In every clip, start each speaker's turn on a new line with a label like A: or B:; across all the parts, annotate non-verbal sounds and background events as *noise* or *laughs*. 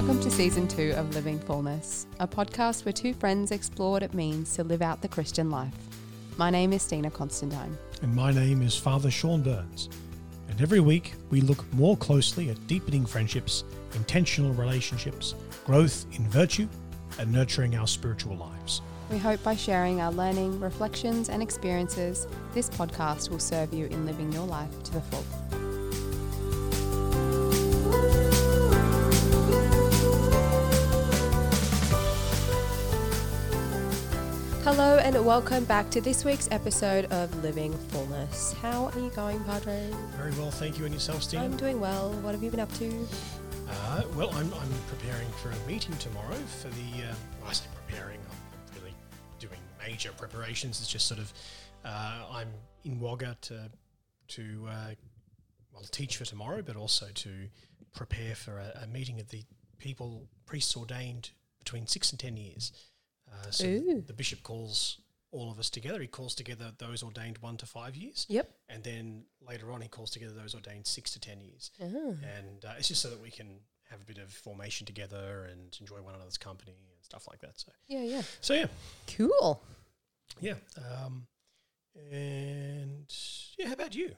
A: Welcome to season two of Living Fullness, a podcast where two friends explore what it means to live out the Christian life. My name is Stina Constantine.
B: And my name is Father Sean Burns. And every week we look more closely at deepening friendships, intentional relationships, growth in virtue, and nurturing our spiritual lives.
A: We hope by sharing our learning, reflections, and experiences, this podcast will serve you in living your life to the full. Hello and welcome back to this week's episode of Living Fullness. How are you going, Padre?
B: Very well, thank you. And yourself, Steve?
A: I'm doing well. What have you been up to?
B: Uh, well, I'm, I'm preparing for a meeting tomorrow for the. Uh, well, I say preparing. I'm really doing major preparations. It's just sort of. Uh, I'm in Wagga to to uh, well teach for tomorrow, but also to prepare for a, a meeting of the people priests ordained between six and ten years. Uh, so
A: Ooh.
B: the bishop calls all of us together. He calls together those ordained one to five years,
A: Yep.
B: and then later on he calls together those ordained six to ten years.
A: Ah.
B: And uh, it's just so that we can have a bit of formation together and enjoy one another's company and stuff like that. So,
A: Yeah, yeah.
B: so yeah,
A: Cool.
B: yeah. Um, and yeah, how about you?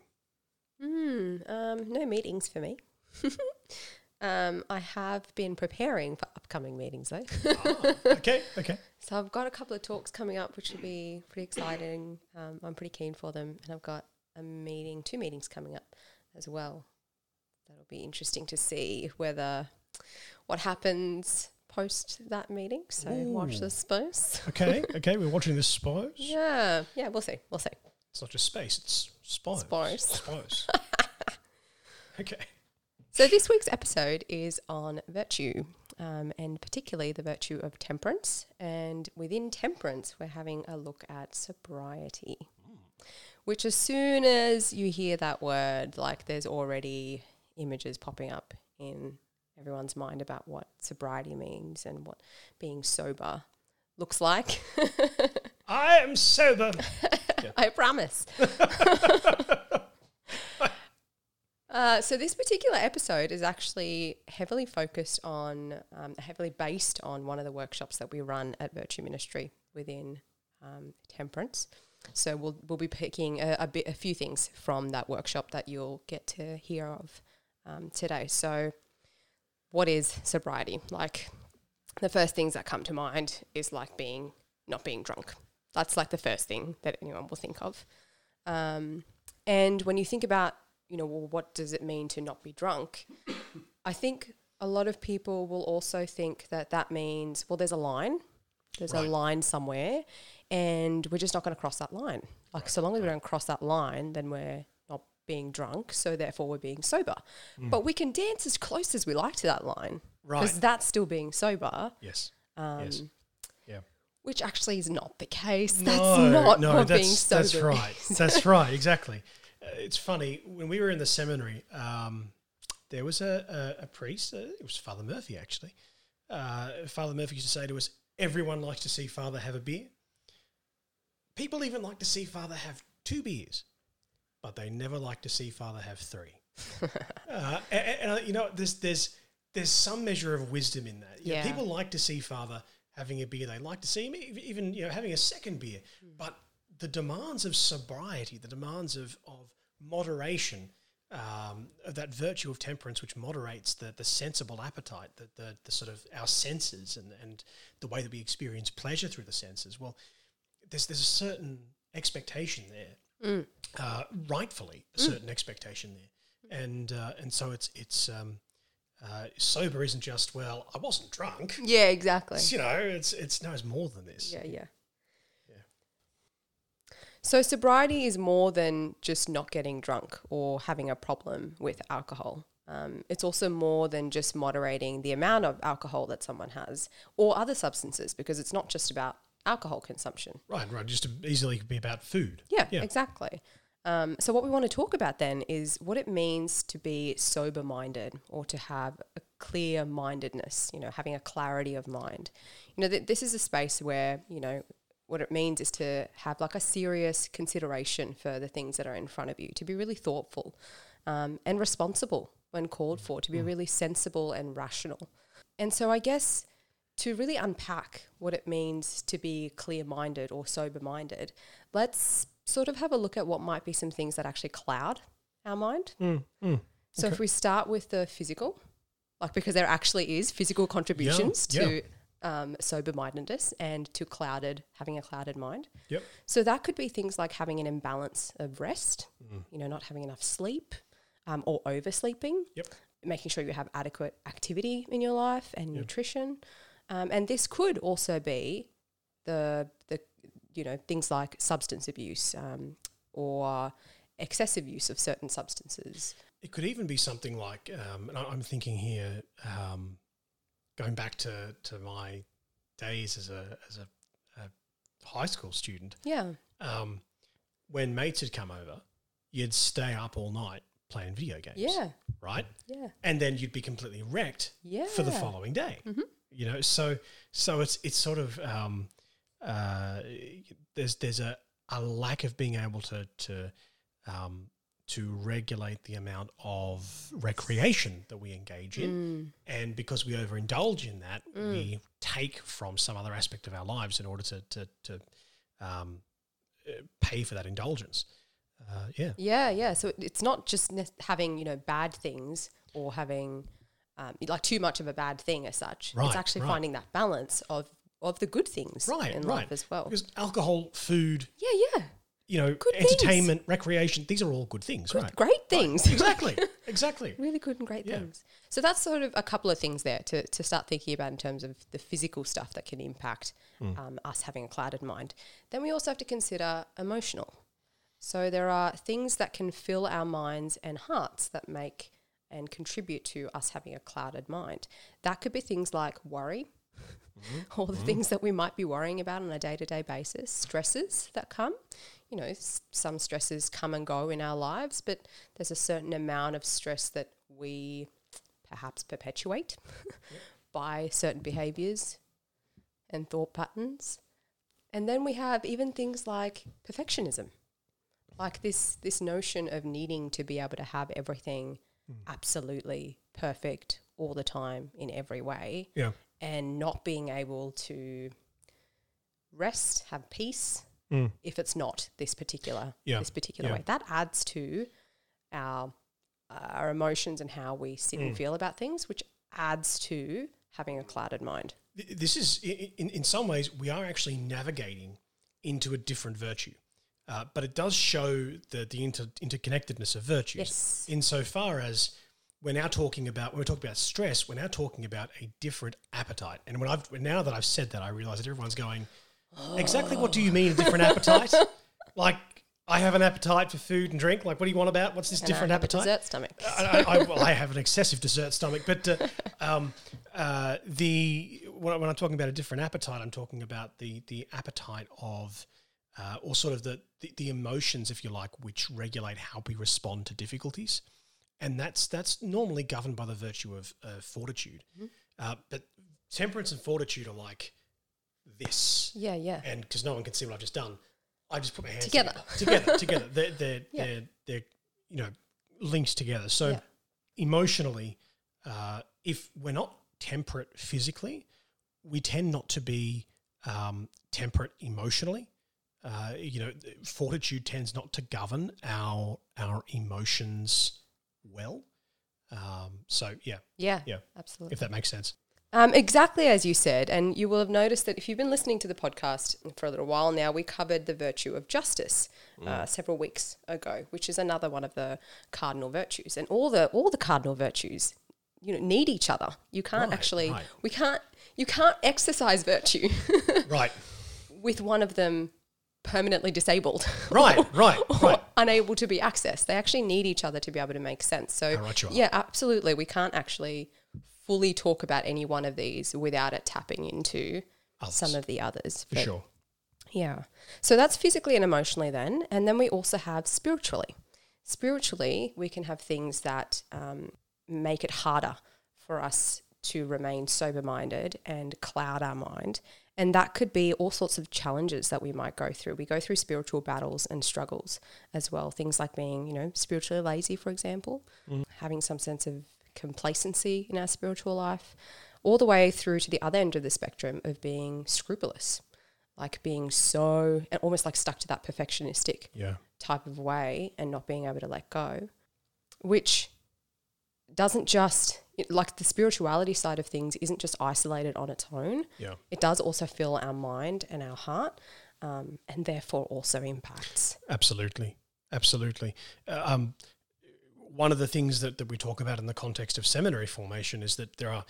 A: Hmm. Um, no meetings for me. *laughs* um, I have been preparing for upcoming meetings though.
B: Ah, okay, okay.
A: So I've got a couple of talks coming up, which will be pretty exciting. Um, I'm pretty keen for them, and I've got a meeting, two meetings coming up as well. That'll be interesting to see whether what happens post that meeting. So watch this space. *laughs*
B: Okay, okay. We're watching this Spose.
A: Yeah, yeah. We'll see. We'll see.
B: It's not just space; it's Spose.
A: Spose.
B: Spose. okay.
A: So, this week's episode is on virtue, um, and particularly the virtue of temperance. And within temperance, we're having a look at sobriety, which, as soon as you hear that word, like there's already images popping up in everyone's mind about what sobriety means and what being sober looks like. *laughs*
B: I am sober. *laughs*
A: I promise. *laughs* uh, so this particular episode is actually heavily focused on, um, heavily based on one of the workshops that we run at Virtue Ministry within um, Temperance. So we'll we'll be picking a, a bit, a few things from that workshop that you'll get to hear of um, today. So, what is sobriety? Like, the first things that come to mind is like being not being drunk. That's like the first thing that anyone will think of. Um, and when you think about, you know, well, what does it mean to not be drunk? *coughs* I think a lot of people will also think that that means, well, there's a line, there's a line somewhere, and we're just not going to cross that line. Like, so long as we don't cross that line, then we're not being drunk, so therefore we're being sober. But we can dance as close as we like to that line
B: Right.
A: because that's still being sober.
B: Yes.
A: Um,
B: yes. Yeah.
A: which actually is not the case. *laughs*
B: No,
A: that's not
B: no, that's,
A: being sober
B: that's right. *laughs* That's right. Exactly. Uh, it's funny when we were in the seminary. Um, there was a, a, a priest. Uh, it was Father Murphy actually. Uh, Father Murphy used to say to us, "Everyone likes to see Father have a beer. People even like to see Father have two beers, but they never like to see Father have three. *laughs* uh, and, and, uh, you know, there's there's there's some measure of wisdom in that. You know, people like to see Father having a beer. They like to see him even you know having a second beer. But the demands of sobriety, the demands of of moderation, um, of that virtue of temperance, which moderates the the sensible appetite, the the, the sort of our senses and and the way that we experience pleasure through the senses. Well, there's there's a certain expectation there, uh, rightfully a certain expectation there, and uh, and so it's it's um, uh, sober isn't just well I wasn't drunk.
A: Yeah, exactly.
B: It's, you know, it's it's no, it's more than this.
A: Yeah. Yeah. So sobriety is more than just not getting drunk or having a problem with alcohol. Um, it's also more than just moderating the amount of alcohol that someone has or other substances because it's not just about alcohol consumption.
B: Right, right. Just to easily be about food.
A: Yeah,
B: Yeah.
A: exactly. Um, so, what we want to talk about then is what it means to be sober minded or to have a clear mindedness, you know, having a clarity of mind. You know, th- this is a space where, you know, what it means is to have like a serious consideration for the things that are in front of you, to be really thoughtful um, and responsible when called for, to be really sensible and rational. And so I guess to really unpack what it means to be clear minded or sober minded, let's sort of have a look at what might be some things that actually cloud our mind.
B: Mm, mm.
A: So if we start with the physical, like because there actually is physical contributions
B: yeah.
A: to um, sober mindedness and to clouded having a clouded mind.
B: Yep.
A: So that could be things like having an imbalance of rest, you know, not having enough sleep, um, or oversleeping.
B: Yep.
A: Making sure you have adequate activity in your life and nutrition, um, and this could also be the the you know things like substance abuse um, or excessive use of certain substances.
B: It could even be something like, um, and I'm thinking here, um, going back to, to my days as a as a, a high school student,
A: Yeah.
B: um, when mates had come over, you'd stay up all night playing video games.
A: Yeah.
B: Right.
A: Yeah.
B: And then you'd be completely wrecked
A: Yeah.
B: for the following day. You know, so so it's it's sort of um, uh, there's there's a, a lack of being able to to um, to regulate the amount of recreation that we engage in, and because we overindulge in that, we take from some other aspect of our lives in order to to, to um, uh, pay for that indulgence. Uh, yeah,
A: Yeah, yeah. So it's not just having you know bad things or having um, like too much of a bad thing as such.
B: Right,
A: it's actually
B: right.
A: finding that balance of of the good things
B: right,
A: in
B: right.
A: life as well.
B: Because alcohol, food,
A: Yeah, yeah.
B: You know,
A: Good things.
B: entertainment, recreation, these are all good things, right?
A: Great things.
B: Exactly, *laughs* exactly.
A: really good and great
B: Yeah.
A: things. So that's sort of a couple of things there to, to start thinking about in terms of the physical stuff that can impact
B: Hmm.
A: um, us having a clouded mind. Then we also have to consider emotional. So there are things that can fill our minds and hearts that make and contribute to us having a clouded mind. That could be things like worry,
B: Mm-hmm. *laughs*
A: all the things that we might be worrying about on a day to day basis, stresses that come. You know, s- some stresses come and go in our lives, but there's a certain amount of stress that we perhaps perpetuate *laughs* by certain behaviors and thought patterns. And then we have even things like perfectionism, like this this notion of needing to be able to have everything mm. absolutely perfect all the time in every way
B: Yeah,
A: and not being able to rest, have peace if it's not this particular
B: Yeah,
A: this particular
B: yeah.
A: way. That adds to our our emotions and how we sit
B: Mm.
A: and feel about things, which adds to having a clouded mind.
B: This is in in some ways we are actually navigating into a different virtue, uh, but it does show the the inter, interconnectedness of virtues.
A: Yes.
B: Insofar as we're now talking about when we're talking about stress, we're now talking about a different appetite. And when I've now that I've said that, I realize that everyone's going, exactly what do you mean a different appetite? *laughs* Like I have an appetite for food and drink. Like what do you want about? What's this
A: And I
B: different
A: have a
B: appetite?
A: dessert stomach.
B: I, I, I, well, I have an excessive dessert stomach, but uh, *laughs* um, uh, the when, I- when I'm talking about a different appetite, I'm talking about the the appetite of, uh, or sort of the, the the emotions, if you like, which regulate how we respond to difficulties, and that's that's normally governed by the virtue of uh, fortitude. Uh, but temperance and fortitude are like this,
A: Yeah, yeah.
B: and because no one can see what I've just done, I just put my hands
A: Together.
B: together, together, *laughs* together. They're they're,
A: Yeah.
B: they're they're you know linked together. So
A: Yeah.
B: emotionally, uh, if we're not temperate physically, we tend not to be um, temperate emotionally. Uh, you know, fortitude tends not to govern our our emotions well. Um, so yeah,
A: Yeah,
B: yeah,
A: absolutely.
B: if that makes sense.
A: Um, exactly as you said, and you will have noticed that if you've been listening to the podcast for a little while now, we covered the virtue of justice uh, several weeks ago, which is another one of the cardinal virtues. And all the all the cardinal virtues, you know, need each other. You can't
B: Right,
A: actually,
B: right.
A: we can't, you can't exercise virtue *laughs*
B: Right,
A: with one of them permanently disabled, *laughs*
B: right, right,
A: or
B: right.
A: unable to be accessed. They actually need each other to be able to make sense. So,
B: right
A: yeah, absolutely. We can't actually fully talk about any one of these without it tapping into
B: Others.
A: some of the others.
B: For
A: But,
B: sure.
A: Yeah. So that's physically and emotionally then. And then we also have spiritually. Spiritually, we can have things that um, make it harder for us to remain sober minded and cloud our mind. And that could be all sorts of challenges that we might go through. We go through spiritual battles and struggles as well. Things like being, you know, spiritually lazy, for example, having some sense of complacency in our spiritual life, all the way through to the other end of the spectrum of being scrupulous, like being so and almost like stuck to that perfectionistic
B: Yeah.
A: type of way and not being able to let go, which doesn't just like the spirituality side of things isn't just isolated on its own.
B: Yeah.
A: It does also fill our mind and our heart, um, and therefore also impacts.
B: Absolutely. Absolutely. Uh, Um, one of the things that, that we talk about in the context of seminary formation is that there are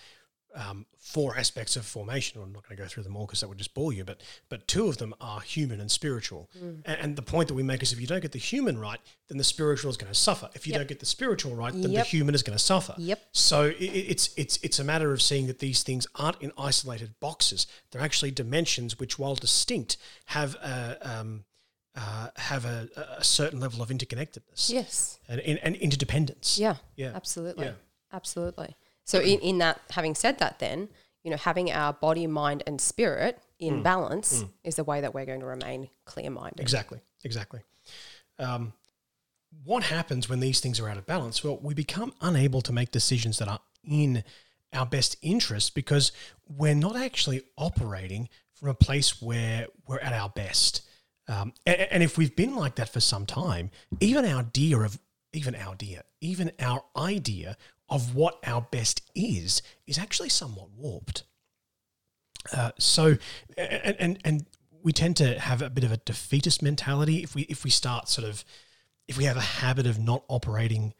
B: um, four aspects of formation. I'm not going to go through them all because that would just bore you, but but two of them are human and spiritual. A- And, the point that we make is if you don't get the human right, then the spiritual is going to suffer. If you
A: Yep.
B: don't get the spiritual right, then
A: Yep.
B: the human is going to suffer.
A: Yep.
B: So i- i- it's it's it's a matter of seeing that these things aren't in isolated boxes. They're actually dimensions which, while distinct, have a um, uh, have a, a certain level of interconnectedness
A: Yes.
B: and, and, and interdependence.
A: Yeah.
B: Yeah.
A: Absolutely.
B: Yeah.
A: Absolutely. So in, in that, having said that, then you know, having our body, mind, and spirit in
B: Mm.
A: balance is the way that we're going to remain clear-minded.
B: Exactly. Exactly. Um, what happens when these things are out of balance? Well, we become unable to make decisions that are in our best interest because we're not actually operating from a place where we're at our best. Um, and, and if we've been like that for some time, even our idea of even our idea, even our idea of what our best is, is actually somewhat warped. Uh, so, and, and and we tend to have a bit of a defeatist mentality if we if we start sort of if we have a habit of not operating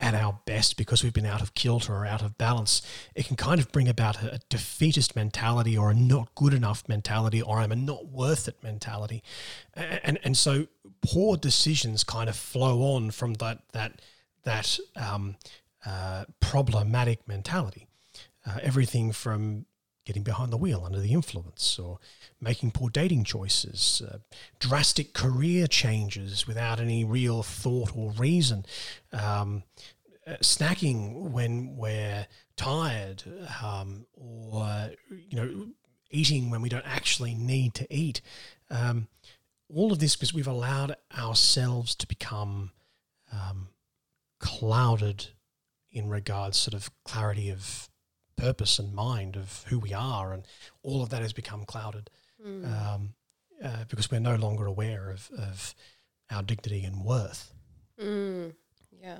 B: at our best because we've been out of kilter or out of balance, it can kind of bring about a, defeatist mentality or a not good enough mentality or I'm a not worth it mentality, and and, and so poor decisions kind of flow on from that that that um, uh, problematic mentality. Uh, everything from getting behind the wheel under the influence or making poor dating choices, uh, drastic career changes without any real thought or reason, um, uh, snacking when we're tired, um, or you know, eating when we don't actually need to eat. Um, all of this because we've allowed ourselves to become um, clouded in regards sort of clarity of purpose and mind of who we are, and all of that has become clouded um, uh, because we're no longer aware of, of our dignity and worth.
A: Mm, yeah.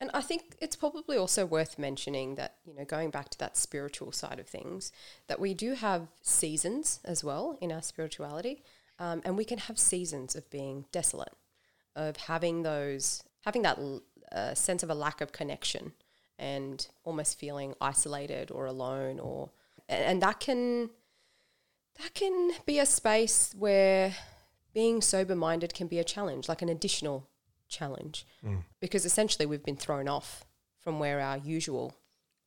A: And I think it's probably also worth mentioning that, you know, going back to that spiritual side of things, that we do have seasons as well in our spirituality. Um, and we can have seasons of being desolate, of having those, having that uh, sense of a lack of connection and almost feeling isolated or alone or, and, that can, that can be a space where being sober minded can be a challenge, like an additional challenge, because essentially we've been thrown off from where our usual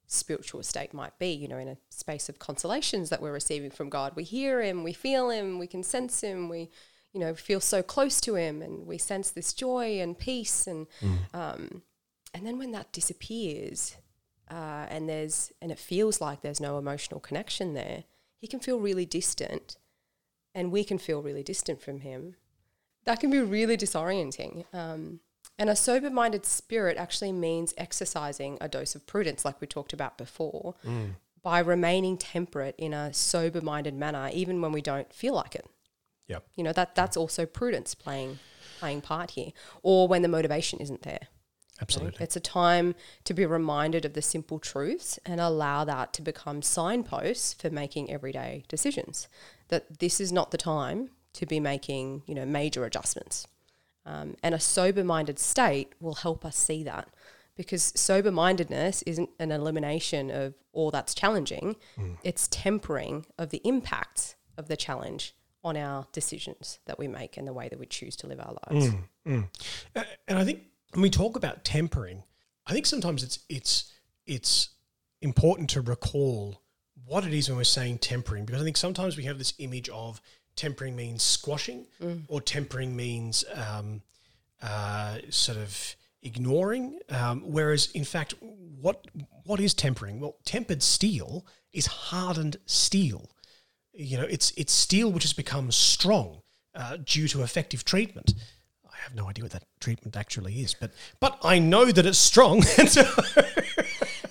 A: spiritual state might be, you know, in a space of consolations that we're receiving from God. We hear Him, we feel Him, we can sense Him, we, you know, feel so close to Him, and we sense this joy and peace. And, um, and then when that disappears, uh, and there's and it feels like there's no emotional connection there, He can feel really distant, and we can feel really distant from Him that can be really disorienting. Um, and a sober minded spirit actually means exercising a dose of prudence, like we talked about before, by remaining temperate in a sober minded manner, even when we don't feel like it.
B: Yep.
A: You know, that, that's also prudence playing, playing part here, or when the motivation isn't there.
B: Absolutely.
A: It's a time to be reminded of the simple truths and allow that to become signposts for making everyday decisions. That this is not the time to be making, you know, major adjustments. Um, and a sober-minded state will help us see that because sober-mindedness isn't an elimination of all that's challenging. It's tempering of the impact of the challenge on our decisions that we make and the way that we choose to live our lives.
B: Uh, and I think when we talk about tempering, I think sometimes it's it's it's important to recall what it is when we're saying tempering because I think sometimes we have this image of tempering means squashing or tempering means um, uh, sort of ignoring, um, whereas in fact, what what is tempering? Well, tempered steel is hardened steel. You know, it's it's steel which has become strong uh, due to effective treatment. I have no idea what that treatment actually is, but but I know that it's strong. *laughs* And so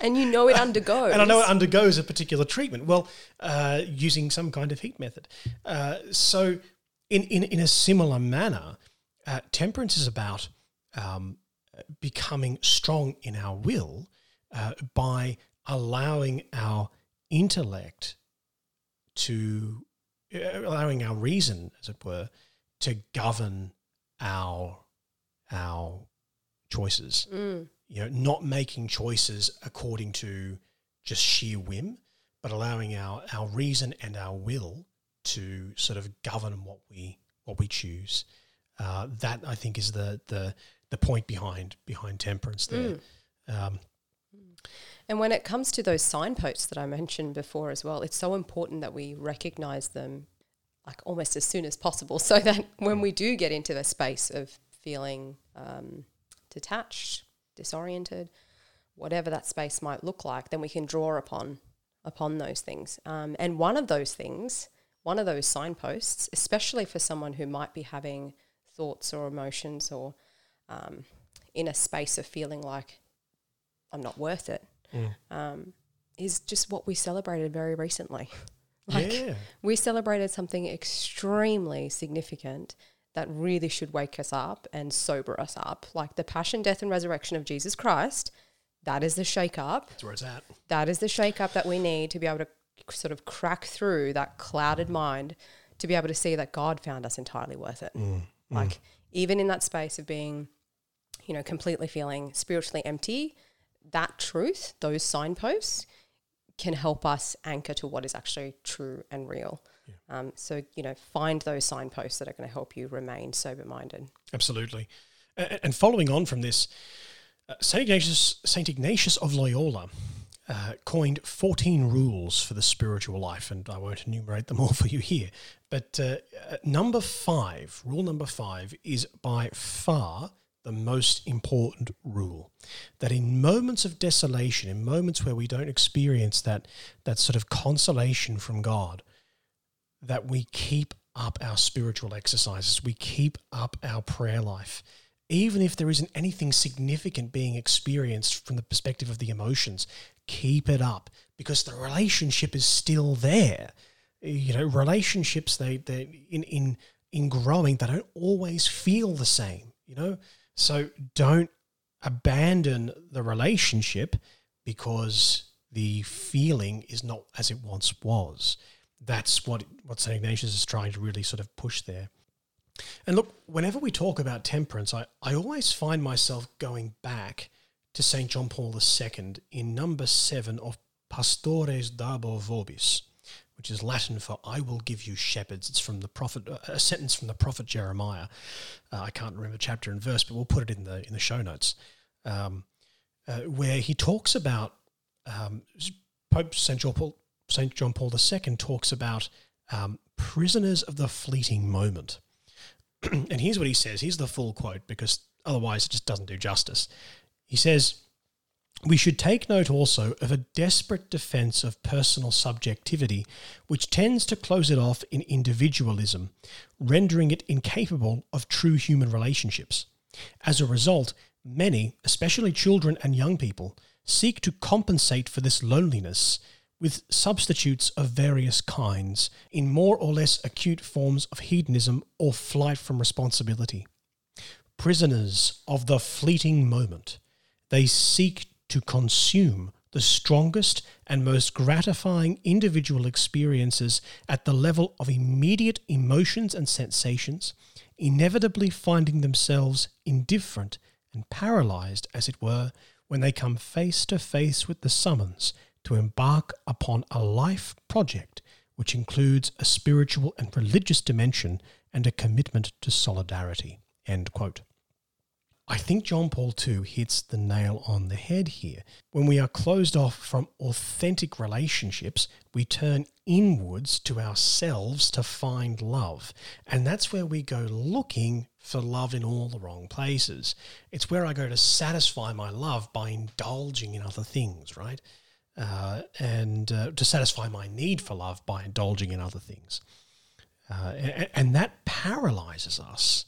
A: and you know it undergoes.
B: and I know it undergoes a particular treatment. Well, uh, using some kind of heat method. Uh, so, in, in in a similar manner, uh, temperance is about um, becoming strong in our will uh, by allowing our intellect to uh, allowing our reason, as it were, to govern our our choices.
A: Mm.
B: You know, not making choices according to just sheer whim, but allowing our our reason and our will to sort of govern what we what we choose. Uh, that I think is the the the point behind behind temperance there. Um,
A: And when it comes to those signposts that I mentioned before as well, it's so important that we recognize them like almost as soon as possible *laughs* so that when we do get into the space of feeling um, detached, disoriented, whatever that space might look like, then we can draw upon upon those things. Um, and one of those things, one of those signposts, especially for someone who might be having thoughts or emotions or um, in a space of feeling like I'm not worth it, um, is just what we celebrated very recently. Like
B: yeah,
A: we celebrated something extremely significant that really should wake us up and sober us up. Like the passion, death, and resurrection of Jesus Christ. That is the shake up.
B: that's where it's at.
A: That is the shake up that we need to be able to sort of crack through that clouded mind to be able to see that God found us entirely worth it. Mm, mm. Like even in that space of being, you know, completely feeling spiritually empty, that truth, those signposts can help us anchor to what is actually true and real. Um, so, you know, find those signposts that are going to help you remain sober minded.
B: Absolutely. A- And following on from this, uh, St. Ignatius, St. Ignatius of Loyola uh, coined 14 rules for the spiritual life, and I won't enumerate them all *laughs* for you here. But uh, uh, number five, rule number five, is by far the most important rule. That in moments of desolation, in moments where we don't experience that, that sort of consolation from God, that we keep up our spiritual exercises, we keep up our prayer life, even if there isn't anything significant being experienced from the perspective of the emotions, keep it up because the relationship is still there. You know, relationships they they in in in growing they don't always feel the same. You know, so don't abandon the relationship because the feeling is not as it once was. That's what what St. Ignatius is trying to really sort of push there. And look, whenever we talk about temperance, I, I always find myself going back to St. John Paul II in number seven of Pastores Dabo Vobis, which is Latin for "I will give you shepherds." It's from the prophet, uh, a sentence from the prophet Jeremiah. Uh, I can't remember chapter and verse, but we'll put it in the in the show notes, um, uh, where he talks about um, Pope St. John Paul St. John Paul II talks about um, prisoners of the fleeting moment. *clears throat* and here's what he says. Here's the full quote because otherwise it just doesn't do justice. He says, We should take note also of a desperate defense of personal subjectivity, which tends to close it off in individualism, rendering it incapable of true human relationships. As a result, many, especially children and young people, seek to compensate for this loneliness with substitutes of various kinds in more or less acute forms of hedonism or flight from responsibility. Prisoners of the fleeting moment, they seek to consume the strongest and most gratifying individual experiences at the level of immediate emotions and sensations, inevitably finding themselves indifferent and paralyzed, as it were, when they come face to face with the summons to embark upon a life project which includes a spiritual and religious dimension and a commitment to solidarity. End quote. I think John Paul II hits the nail on the head here. When we are closed off from authentic relationships, we turn inwards to ourselves to find love. And that's where we go looking for love in all the wrong places. It's where I go to satisfy my love by indulging in other things, right? Uh, and uh, to satisfy my need for love by indulging in other things. Uh, and, and that paralyzes us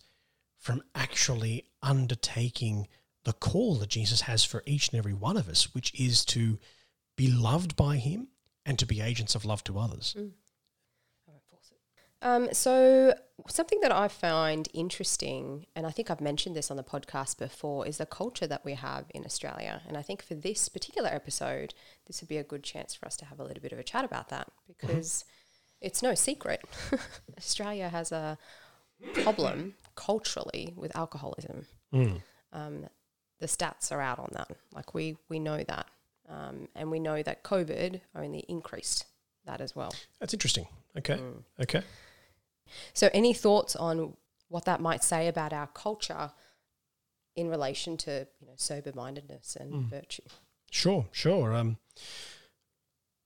B: from actually undertaking the call that Jesus has for each and every one of us, which is to be loved by Him and to be agents of love to others.
A: Mm. Um, so, something that I find interesting, and I think I've mentioned this on the podcast before, is the culture that we have in Australia. And I think for this particular episode, this would be a good chance for us to have a little bit of a chat about that because mm-hmm. it's no secret. *laughs* Australia has a problem culturally with alcoholism. Mm. Um, the stats are out on that. Like, we, we know that. Um, and we know that COVID only increased that as well.
B: That's interesting. Okay. Mm. Okay.
A: So, any thoughts on what that might say about our culture in relation to you know sober mindedness and mm. virtue?
B: Sure, sure. Um,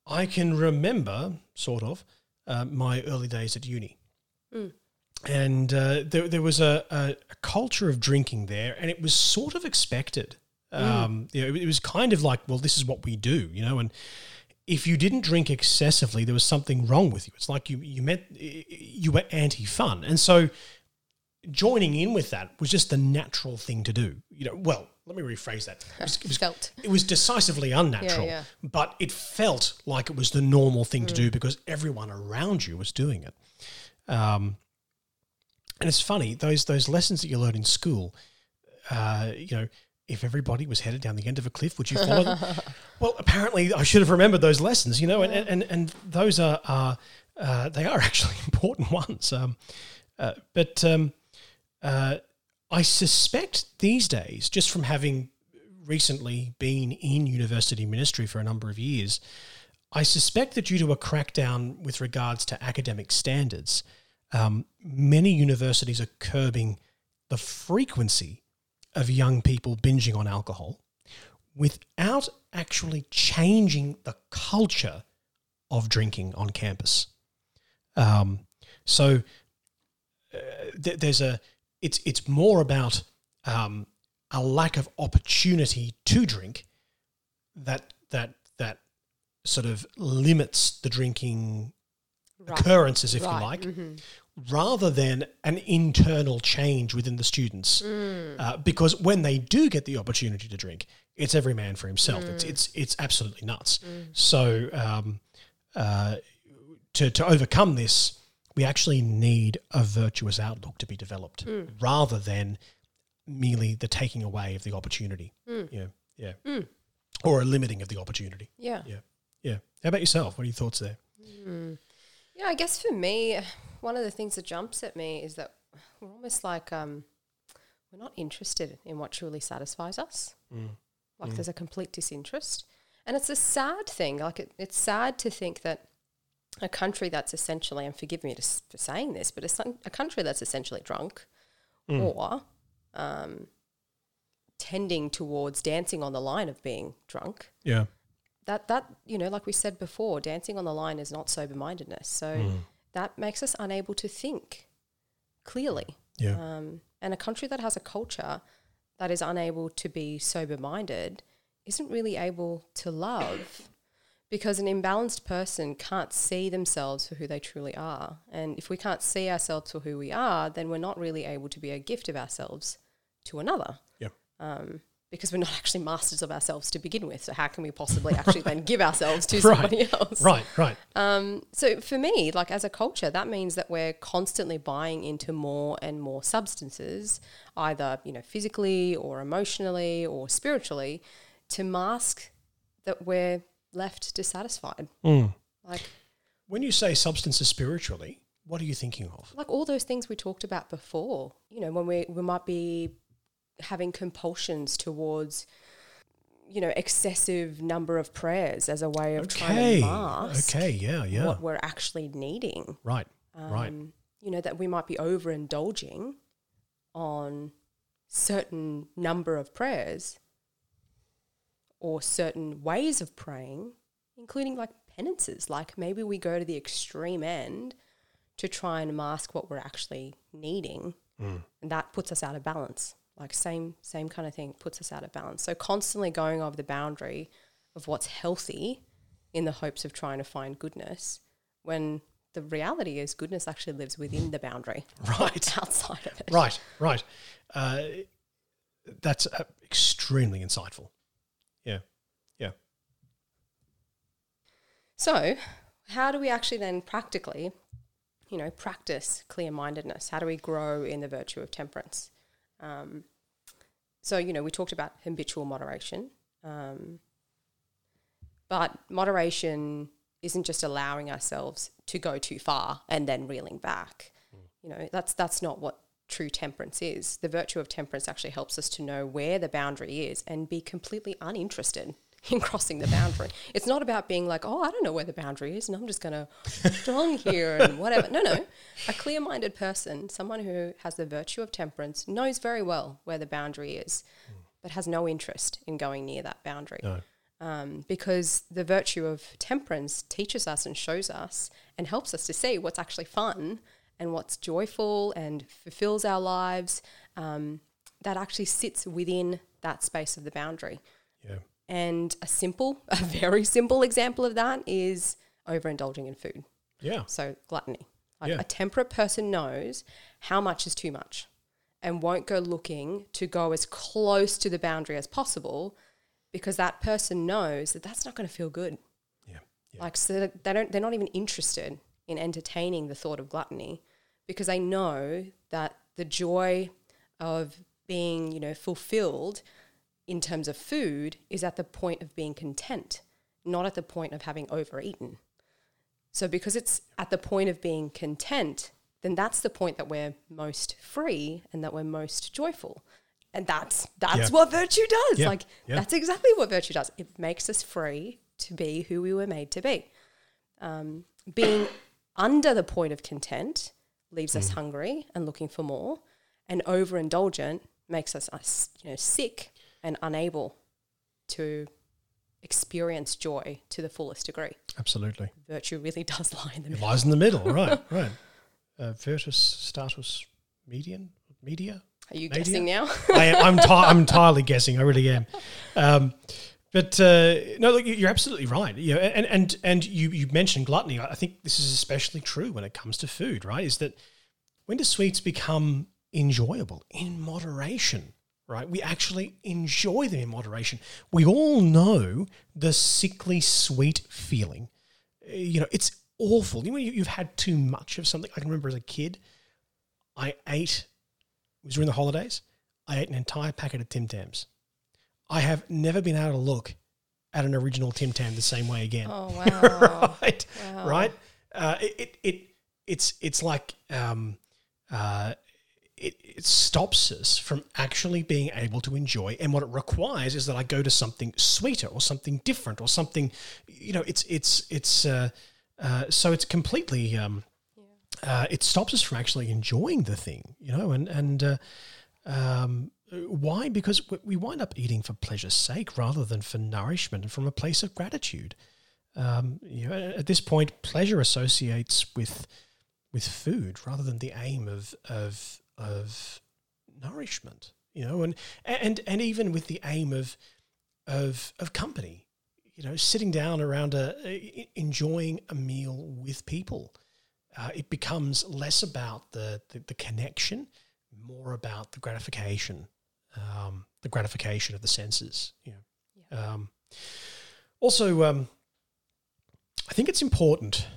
B: I can remember sort of uh, my early days at uni. Mm. And uh, there, there was a, a, a, culture of drinking there, and it was sort of expected. Mm. Um, you know, it, it was kind of like, well, this is what we do, you know, and if you didn't drink excessively, there was something wrong with you. It's like you you meant you were anti fun, and so joining in with that was just the natural thing to do. You know, well, let me rephrase that.
A: It was, it was, felt.
B: It was decisively unnatural, yeah, yeah. but it felt like it was the normal thing mm. to do because everyone around you was doing it. Um, and it's funny those those lessons that you learn in school. Uh, you know, if everybody was headed down the end of a cliff, would you follow them? *laughs* well, apparently I should have remembered those lessons, you know, and, and, and those are, are uh, they are *laughs* actually important ones. Um, uh, but um, uh, I suspect these days, just from having recently been in university ministry for a number of years, I suspect that due to a crackdown with regards to academic standards, um, many universities are curbing the frequency of young people binging on alcohol without actually changing the culture of drinking on campus. Um, so uh, th- there's a it's it's more about um, a lack of opportunity to drink that that that sort of limits the drinking right. occurrences, if right. you like, mm-hmm rather than an internal change within the students. Mm. Uh, because when they do get the opportunity to drink, it's every man for himself. Mm. It's it's it's absolutely nuts. Mm. So um, uh, to to overcome this, we actually need a virtuous outlook to be developed, mm. rather than merely the taking away of the opportunity. Mm. Yeah, yeah, mm. or a limiting of the opportunity.
A: Yeah,
B: yeah, yeah. How about yourself? What are your thoughts there?
A: Yeah, I guess for me, one of the things that jumps at me is that we're almost like um, we're not interested in what truly satisfies us. Mm. Like mm. there's a complete disinterest. And it's a sad thing. Like it, it's sad to think that a country that's essentially, and forgive me for saying this, but a, a country that's essentially drunk mm. or um, tending towards dancing on the line of being drunk.
B: Yeah.
A: That, that, you know, like we said before, dancing on the line is not sober mindedness. So mm that makes us unable to think clearly.
B: Yeah.
A: Um, and a country that has a culture that is unable to be sober minded isn't really able to love because an imbalanced person can't see themselves for who they truly are. And if we can't see ourselves for who we are, then we're not really able to be a gift of ourselves to another.
B: Yeah.
A: Um, because we're not actually masters of ourselves to begin with. So how can we possibly *laughs* actually then give ourselves to right. somebody else?
B: Right, right.
A: Um, so for me, like as a culture, that means that we're constantly buying into more and more substances, either you know physically or emotionally or spiritually, to mask that we're left dissatisfied.
B: Mm. Like when you say substances spiritually, what are you thinking of?
A: Like all those things we talked about before. You know, when we we might be having compulsions towards you know excessive number of prayers as a way of okay. trying to mask
B: okay yeah yeah.
A: what we're actually needing.
B: Right um, right
A: you know that we might be overindulging on certain number of prayers or certain ways of praying including like penances. Like maybe we go to the extreme end to try and mask what we're actually needing. Mm. and that puts us out of balance like same same kind of thing puts us out of balance so constantly going over the boundary of what's healthy in the hopes of trying to find goodness when the reality is goodness actually lives within the boundary *laughs*
B: right
A: outside of it
B: right right uh, that's uh, extremely insightful. Yeah, yeah.
A: So, how do we actually then practically, you know, practice clear mindedness? How do we grow in the virtue of temperance? Um, so, you know, we talked about habitual moderation, um, but moderation isn't just allowing ourselves to go too far and then reeling back. You know, that's that's not what true temperance is. The virtue of temperance actually helps us to know where the boundary is and be completely uninterested *laughs* in crossing the boundary. It's not about being like, oh, I don't know where the boundary is and I'm just going to strong here and whatever. No, no. A clear minded person, someone who has the virtue of temperance, knows very well where the boundary is, but has no interest in going near that boundary.
B: No.
A: Um, because the virtue of temperance teaches us and shows us and helps us to see what's actually fun and what's joyful and fulfills our lives um, that actually sits within that space of the boundary.
B: Yeah.
A: And a simple, *laughs* a very simple example of that is overindulging in food.
B: Yeah.
A: So gluttony. Like
B: Yeah.
A: a temperate person knows how much is too much and won't go looking to go as close to the boundary as possible because that person knows that that's not going to feel good.
B: Yeah. Yeah.
A: Like so they don't they're not even interested in entertaining the thought of gluttony because they know that the joy of being, you know, fulfilled in terms of food is at the point of being content, not at the point of having overeaten. So because it's at the point of being content, then that's the point that we're most free and that we're most joyful. And that's that's
B: Yeah.
A: what virtue does.
B: Yeah.
A: Like
B: Yeah.
A: that's exactly what virtue does. It makes us free to be who we were made to be. Um, being *coughs* under the point of content leaves us hungry and looking for more, and overindulgent makes us, us you know sick and unable to experience joy to the fullest degree.
B: Absolutely.
A: Virtue really *laughs* does lie in the
B: It
A: middle.
B: lies in the middle. *laughs* right. Right. Uh, virtus status median media.
A: Are you
B: Media?
A: guessing now?
B: I am, I'm, ti- I'm *laughs* entirely guessing. I really am. Um, but uh, no, look, you- you're absolutely right. You know, and and and you you mentioned gluttony. I think this is especially true when it comes to food. Right? Is that when do sweets become enjoyable in moderation? Right? We actually enjoy them in moderation. We all know the sickly sweet feeling. Uh, You know, it's awful. You know, you- you've had too much of something. I can remember as a kid, I ate it was during the holidays. I ate an entire packet of Tim Tams. I have never been able to look at an original Tim Tam the same way again.
A: oh *laughs* wow!
B: right,
A: Wow.
B: right. Uh, it, it it it's it's like um, uh, it, it stops us from actually being able to enjoy, and what it requires is that I go to something sweeter or something different or something. You know, it's it's it's uh, uh, so it's completely. Um, uh, it stops us from actually enjoying the thing, you know, and and uh, um, why? Because we wind up eating for pleasure's sake rather than for nourishment and from a place of gratitude. Um, you know, at this point, pleasure associates with with food rather than the aim of of of nourishment. You know, and and and even with the aim of of of company. You know, sitting down around a, a enjoying a meal with people uh, it becomes less about the, the, the connection, more about the gratification, um, the gratification of the senses. You know. Um, also, um, I think it's important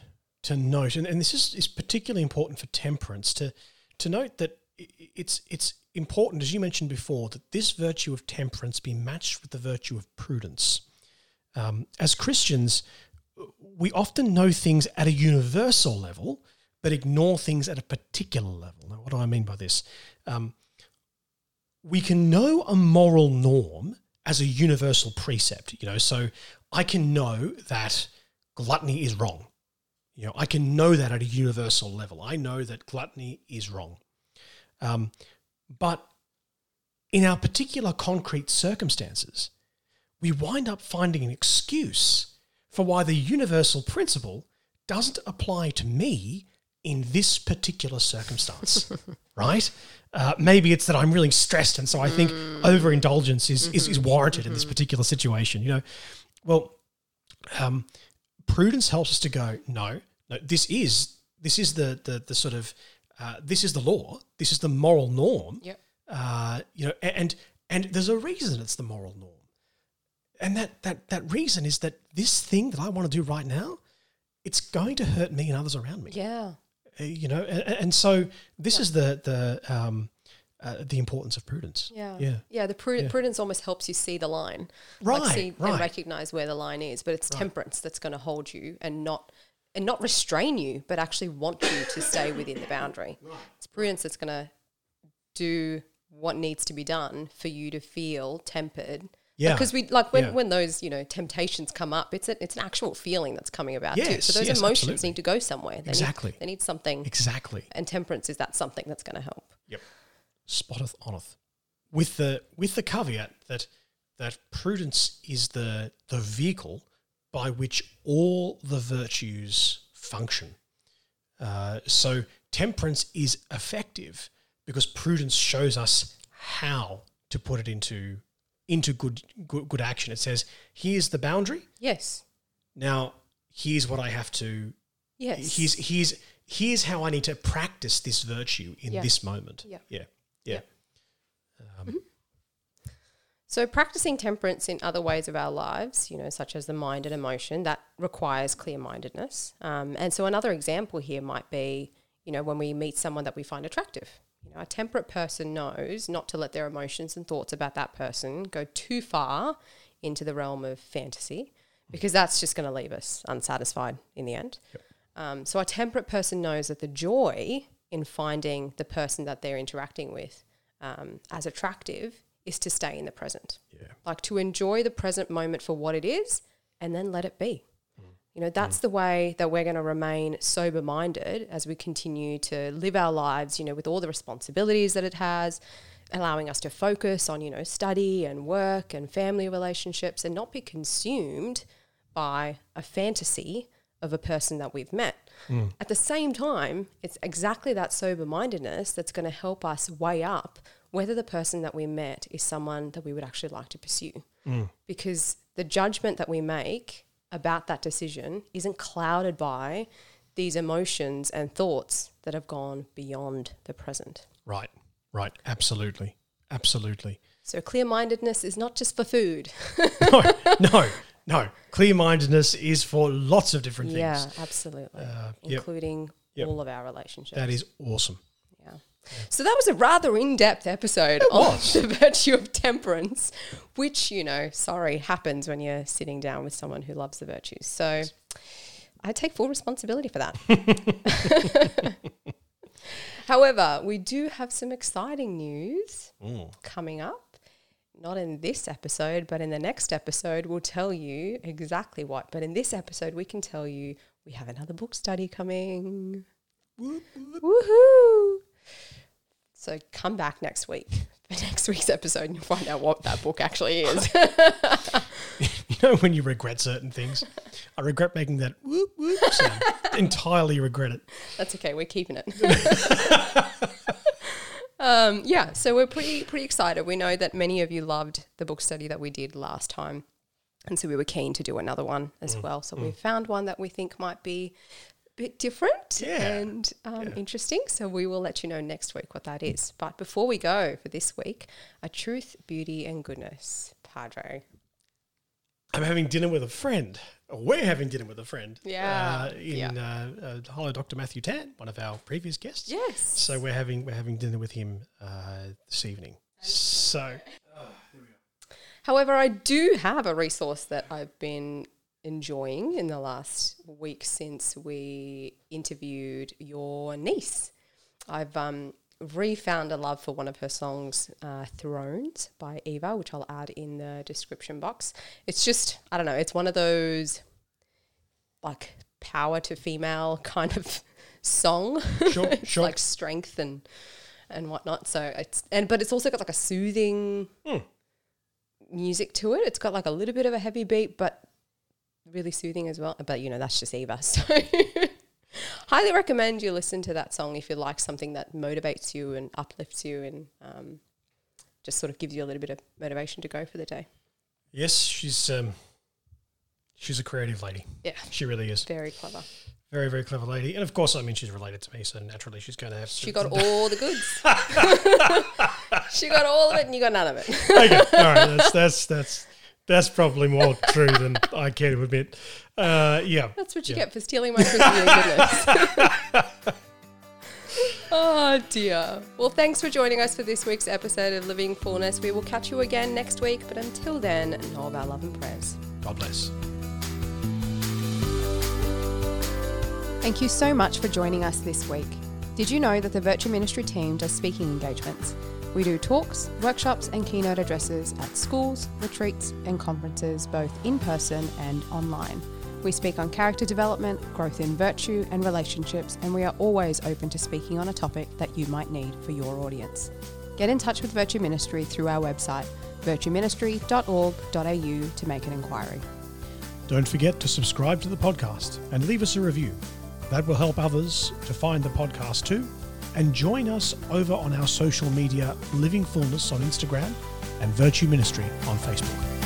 B: to note, and, and this is, is particularly important for temperance, to to note that it's it's important, as you mentioned before, that this virtue of temperance be matched with the virtue of prudence. Um, as Christians, we often know things at a universal level, but ignore things at a particular level. Now, what do I mean by this? Um, we can know a moral norm as a universal precept. You know, so I can know that gluttony is wrong. You know, I can know that at a universal level. I know that gluttony is wrong. Um, but in our particular concrete circumstances, we wind up finding an excuse for why the universal principle doesn't apply to me in this particular circumstance, *laughs* right? Uh, maybe it's that I'm really stressed, and so I think overindulgence is, is is warranted in this particular situation. You know, well, um, prudence helps us to go, no, no, this is this is the the the sort of uh, this is the law, this is the moral norm,
A: Yep.
B: uh, you know, and And there's a reason it's the moral norm. And that, that, that reason is that this thing that I want to do right now, it's going to hurt me and others around me.
A: Yeah.
B: Uh, You know, and, and so this is the the um, uh, the importance of prudence.
A: Yeah.
B: Yeah.
A: Yeah. The pru-
B: Yeah.
A: prudence almost helps you see the line.
B: Right,
A: Like see
B: right.
A: and recognize where the line is. But it's temperance that's going to hold you and not and not restrain you, but actually want you to stay within the boundary. It's prudence that's going to do what needs to be done for you to feel tempered.
B: Yeah.
A: Because we like when,
B: Yeah.
A: when those you know temptations come up, it's a, it's an actual feeling that's coming about too.
B: Yes,
A: So those
B: yes,
A: emotions
B: absolutely.
A: need to go somewhere. They
B: Exactly.
A: Need, they need something,
B: Exactly.
A: and temperance is that something that's going to help.
B: Yep. Spotteth oneth. With the with the caveat that that prudence is the the vehicle by which all the virtues function. Uh, so temperance is effective because prudence shows us how to put it into into good good, good action. It says, here's the boundary.
A: Yes.
B: Now here's what I have to
A: Yes.
B: here's here's here's how I need to practice this virtue in
A: Yeah.
B: this moment.
A: Yeah.
B: Yeah. Yeah. Um,
A: So, practicing temperance in other ways of our lives, you know, such as the mind and emotion, that requires clear mindedness. Um, and so, another example here might be, you know, when we meet someone that we find attractive. You know, a temperate person knows not to let their emotions and thoughts about that person go too far into the realm of fantasy because that's just going to leave us unsatisfied in the end. Um, so, a temperate person knows that the joy in finding the person that they're interacting with um, as attractive is to stay in the present.
B: yeah.
A: Like to enjoy the present moment for what it is and then let it be. Mm. You know, that's mm. the way that we're going to remain sober minded as we continue to live our lives, you know, with all the responsibilities that it has, allowing us to focus on, you know, study and work and family relationships and not be consumed by a fantasy of a person that we've met. Mm. At the same time, it's exactly that sober mindedness that's going to help us weigh up whether the person that we met is someone that we would actually like to pursue. Because the judgment that we make about that decision isn't clouded by these emotions and thoughts that have gone beyond the present.
B: Right. Right. Absolutely. Absolutely.
A: So, clear mindedness is not just for food. *laughs* *laughs*
B: No, no, no. Clear mindedness is for lots of different things.
A: yeah, absolutely.
B: Uh, yep.
A: Including
B: Yep.
A: all of our relationships.
B: That is awesome.
A: So that was a rather in-depth episode on *laughs* the virtue of temperance, which you know, sorry, happens when you're sitting down with someone who loves the virtues. So I take full responsibility for that. *laughs* However, we do have some exciting news coming up. Not in this episode, but in the next episode, we'll tell you exactly what. But in this episode, we can tell you we have another book study coming. Woohoo! So come back next week for *laughs* next week's episode and you'll find out what that book actually is. *laughs* *laughs*
B: You know when you regret certain things? I regret making that whoop whoop sound. Entirely regret it.
A: That's okay, we're keeping it. um, yeah, so we're pretty pretty excited. We know that many of you loved the book study that we did last time. And so we were keen to do another one as well. So we found one that we think might be bit different
B: Yeah.
A: and um, interesting. So we will let you know next week what that is. But before we go for this week, a truth, beauty, and goodness, Padre.
B: I'm having dinner with a friend. We're having dinner with a friend.
A: Yeah,
B: Uh, in Uh, uh, hello, Dr. Matthew Tan, one of our previous guests.
A: Yes.
B: So we're having we're having dinner with him uh, this evening. So
A: However, I do have a resource that I've been enjoying in the last week since we interviewed your niece. I've um, refound a love for one of her songs, uh, Thrones by Eva, which I'll add in the description box. It's just, I don't know, it's one of those like power to female *laughs* kind of song.
B: Sure, *laughs* sure.
A: like strength and and whatnot. So it's and but it's also got like a soothing music to it. It's got like a little bit of a heavy beat, but really soothing as well. But you know, that's just Eva. *laughs* So highly recommend you listen to that song if you like something that motivates you and uplifts you and um, just sort of gives you a little bit of motivation to go for the day.
B: yes, she's um, she's a creative lady.
A: Yeah,
B: She really is.
A: very clever.
B: Very very clever lady. And of course, I mean, she's related to me, so naturally she's going to have.
A: She got *laughs* all the goods. *laughs* she got all of it and you got none of it.
B: okay, all right. That's that's that's that's probably more true than I care to admit. Uh, yeah.
A: That's what you
B: Yeah.
A: get for stealing my Christmas goodness. *laughs* oh dear. Well, thanks for joining us for this week's episode of Living Fullness. We will catch you again next week, but until then, know of our love and prayers.
B: God bless.
A: Thank you so much for joining us this week. Did you know that the Virtue Ministry team does speaking engagements? We do talks, workshops, and keynote addresses at schools, retreats, and conferences, both in person and online. We speak on character development, growth in virtue, and relationships, and we are always open to speaking on a topic that you might need for your audience. Get in touch with Virtue Ministry through our website, virtueministry.org.au, to make an inquiry.
B: Don't forget to subscribe to the podcast and leave us a review. That will help others to find the podcast too. And join us over on our social media, Living Fullness on Instagram and Virtue Ministry on Facebook.